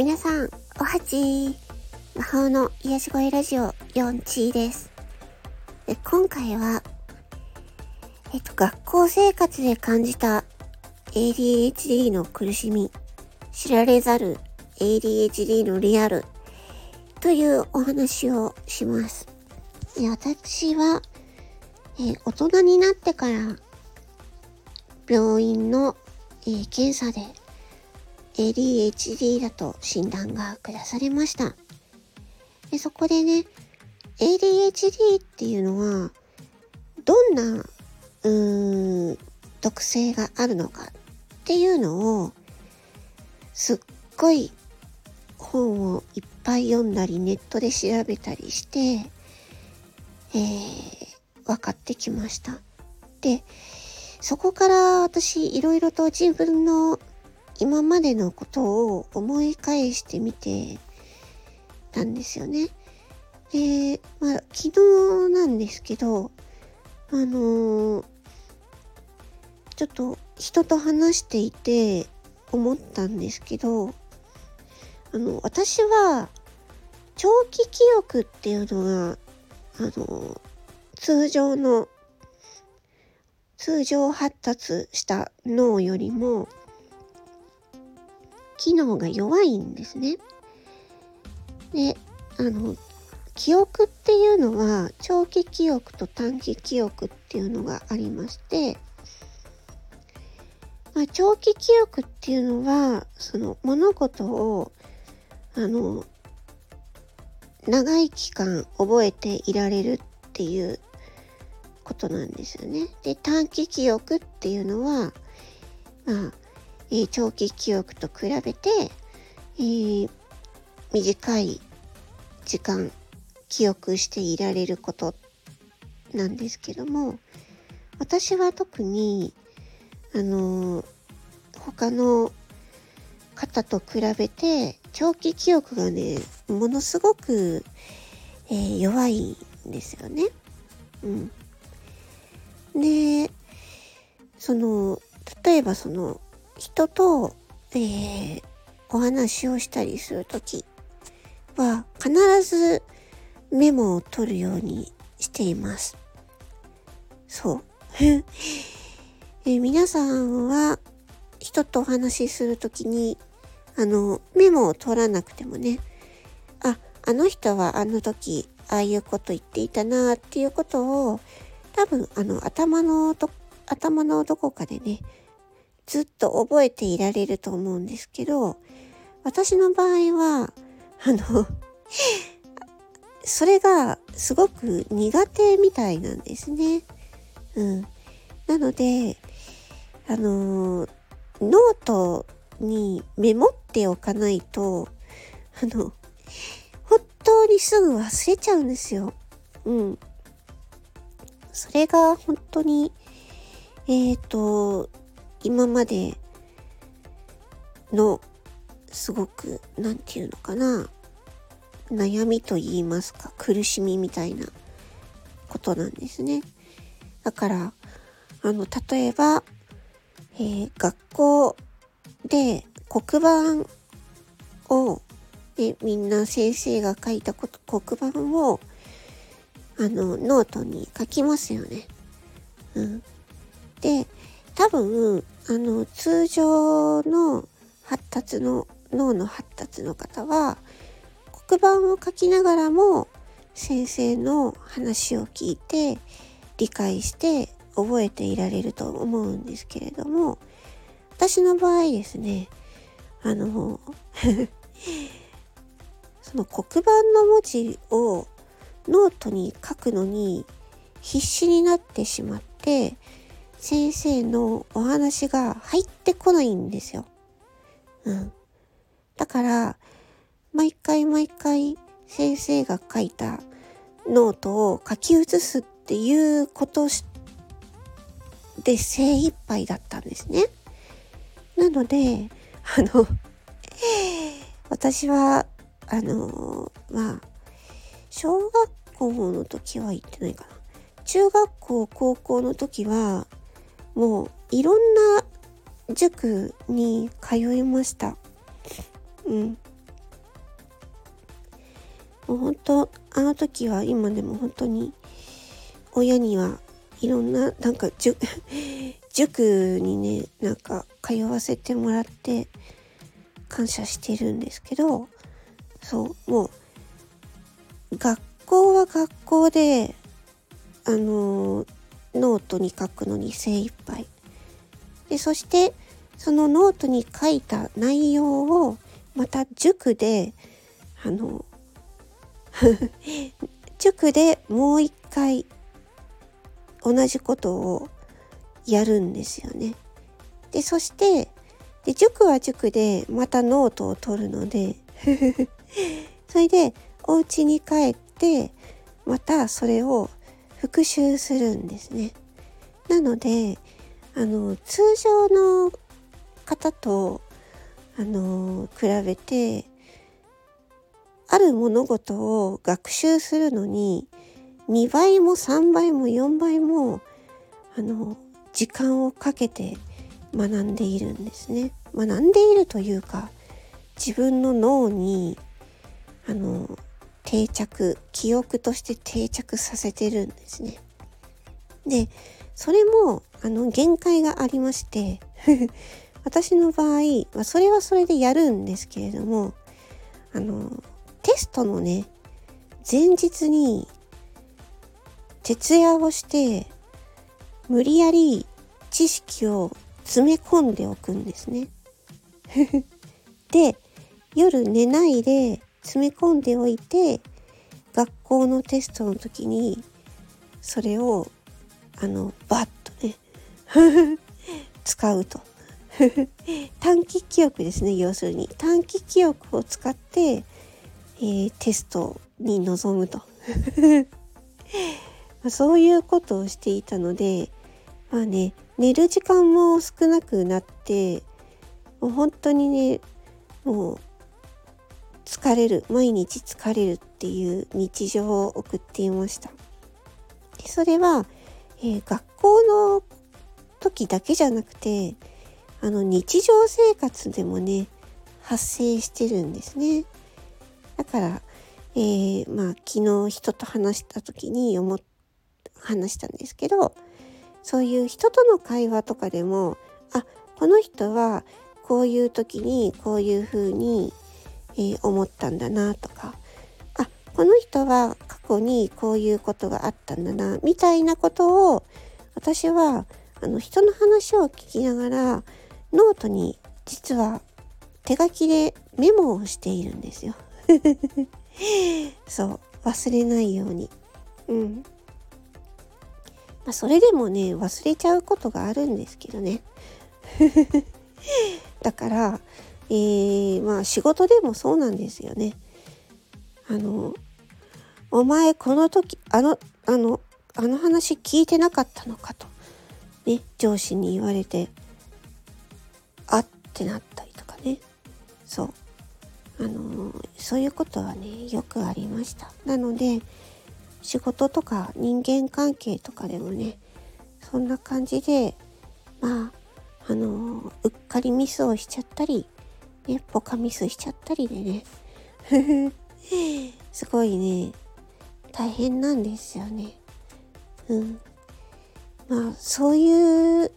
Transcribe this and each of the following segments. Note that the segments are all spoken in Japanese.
皆さん、おはち魔法の癒し声ラジオ4チーです。で今回は、えっと、学校生活で感じた ADHD の苦しみ、知られざる ADHD のリアルというお話をします。で私は、え大人になってから病院の、えー、検査で ADHD だと診断が下されました。でそこでね、ADHD っていうのは、どんな、うーん、特性があるのかっていうのを、すっごい本をいっぱい読んだり、ネットで調べたりして、えー、分かってきました。で、そこから私いろいろと自分の今までのことを思い返してみてたんですよね。で、まあ、昨日なんですけど、あのー、ちょっと人と話していて思ったんですけど、あの、私は長期記憶っていうのが、あの、通常の、通常発達した脳よりも、機能が弱いんですね。で、あの、記憶っていうのは長期記憶と短期記憶っていうのがありまして、まあ、長期記憶っていうのはその物事をあの長い期間覚えていられるっていうことなんですよね。で短期記憶っていうのはまあえ、長期記憶と比べて、えー、短い時間記憶していられることなんですけども私は特にあの、他の方と比べて長期記憶がねものすごく、えー、弱いんですよね。うん、でその例えばその人と、えー、お話をしたりするときは必ずメモを取るようにしています。そう。えー、皆さんは人とお話しするときにあのメモを取らなくてもねああの人はあの時ああいうこと言っていたなっていうことを多分あの頭のど頭のどこかでねずっと覚えていられると思うんですけど、私の場合は、あの それがすごく苦手みたいなんですね。うん。なので、あのノートにメモっておかないと、あの、本当にすぐ忘れちゃうんですよ。うん。それが本当に、えっ、ー、と、今までのすごく何て言うのかな悩みと言いますか苦しみみたいなことなんですね。だからあの例えば、えー、学校で黒板を、ね、みんな先生が書いたこと黒板をあのノートに書きますよね。うん、で多分、あの、通常の発達の、脳の発達の方は、黒板を書きながらも、先生の話を聞いて、理解して覚えていられると思うんですけれども、私の場合ですね、あの、その黒板の文字をノートに書くのに必死になってしまって、先生のお話が入ってこないんですよ。うん。だから、毎回毎回先生が書いたノートを書き写すっていうことで精一杯だったんですね。なので、あの私は、あのまあ、小学校の時は行ってないかな。中学校、高校の時は、もういろんな塾に通いました。うん。もう本当あの時は今でも本当に親にはいろんななんか塾 塾にねなんか通わせてもらって感謝してるんですけどそうもう学校は学校であのノートに書くのに精一杯でそしてそのノートに書いた内容をまた塾であの 塾でもう一回同じことをやるんですよね。でそしてで塾は塾でまたノートを取るので それでお家に帰ってまたそれを復習するんですね。なのであの通常の方とあの比べてある物事を学習するのに2倍も3倍も4倍もあの時間をかけて学んでいるんですね。学んでいるというか自分の脳にあの定着記憶として定着させてるんですね。でそれもあの限界がありまして 私の場合、まあ、それはそれでやるんですけれどもあのテストのね前日に徹夜をして無理やり知識を詰め込んでおくんですね。で夜寝ないで詰め込んでおいて学校のテストの時にそれをあのバッとね 使うと。短期記憶ですね要するに。短期記憶を使って、えー、テストに臨むと。そういうことをしていたのでまあね寝る時間も少なくなってもう本当にねもう疲れる毎日疲れるっていう日常を送っていました。でそれは、えー、学校の時だけじゃなくてあの日常生活でもね発生してるんですね。だから、えー、まあ昨日人と話した時に思話したんですけどそういう人との会話とかでもあこの人はこういう時にこういうふうに、え、思ったんだなとかあこの人は過去にこういうことがあったんだなみたいなことを私はあの人の話を聞きながらノートに実は手書きでメモをしているんですよ。そう忘れないように。うん。まあ、それでもね忘れちゃうことがあるんですけどね だから、えー、まあ仕事でもそうなんですよね。あのお前この時あのあのあの話聞いてなかったのかとね上司に言われてあってなったりとかね。そう。あのそういうことはねよくありました。なので仕事とか人間関係とかでもねそんな感じでまああのうっかりミスをしちゃったり、ね、ポカミスしちゃったりでね すごいね大変なんですよね。うん。まあそういう、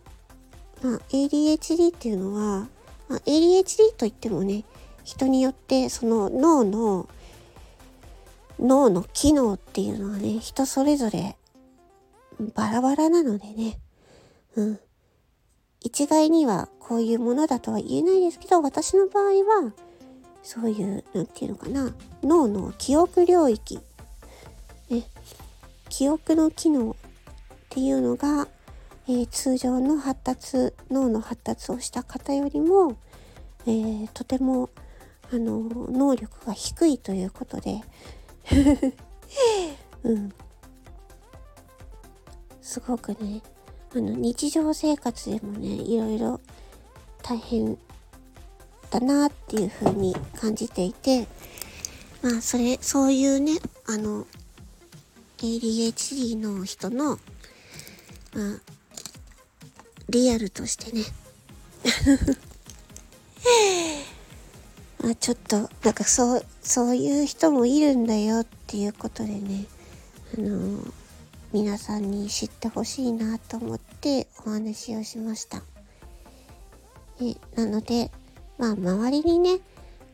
まあ、ADHD っていうのは、まあ、ADHD といってもね人によってその脳の脳の機能っていうのはね、人それぞれバラバラなのでね、うん。一概にはこういうものだとは言えないですけど、私の場合は、そういう、なんていうのかな、脳の記憶領域、ね、記憶の機能っていうのが、えー、通常の発達、脳の発達をした方よりも、えー、とても、あの、能力が低いということで、うん。すごくね、あの、日常生活でもね、いろいろ大変だなっていう風に感じていて、まあ、それ、そういうね、あの、ADHD の人の、まあ、リアルとしてね、まあ、ちょっと、なんかそう、そういう人もいるんだよっていうことでね、あの皆さんに知ってほしいなと思ってお話をしました。えなので、まあ周りにね、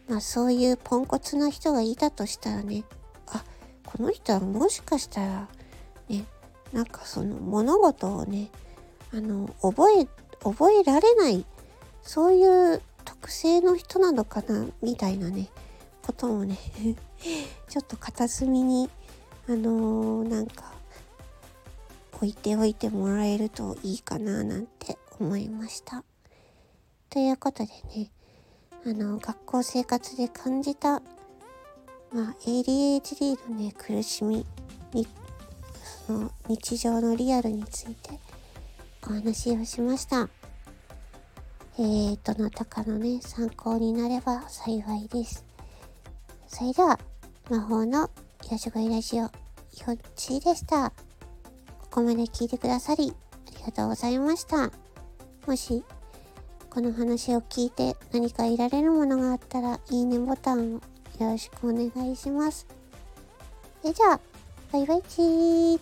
まあそういうポンコツな人がいたとしたらね、あ、この人はもしかしたら、ね、なんかその物事をね、あの、覚え、覚えられない、そういう特性の人なのかな、みたいなね、こともね ちょっと片隅に、あのー、なんか、置いておいてもらえるといいかな、なんて思いました。ということでね、あの、学校生活で感じた、まあ、ADHD のね、苦しみに、その、日常のリアルについてお話をしました。えー、どなたかのね、参考になれば幸いです。それでは、魔法のよしごいラジオ、よっちーでした。ここまで聞いてくださり、ありがとうございました。もし、この話を聞いて何かいられるものがあったら、いいねボタンをよろしくお願いします。それじゃあ、バイバイチー